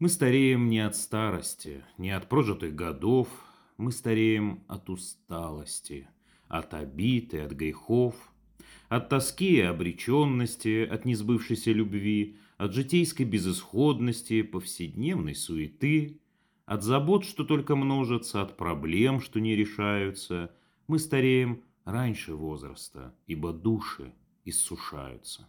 Мы стареем не от старости, не от прожитых годов, мы стареем от усталости, от обид и от грехов, от тоски и обреченности, от несбывшейся любви, от житейской безысходности, повседневной суеты, от забот, что только множатся, от проблем, что не решаются. Мы стареем раньше возраста, ибо души иссушаются.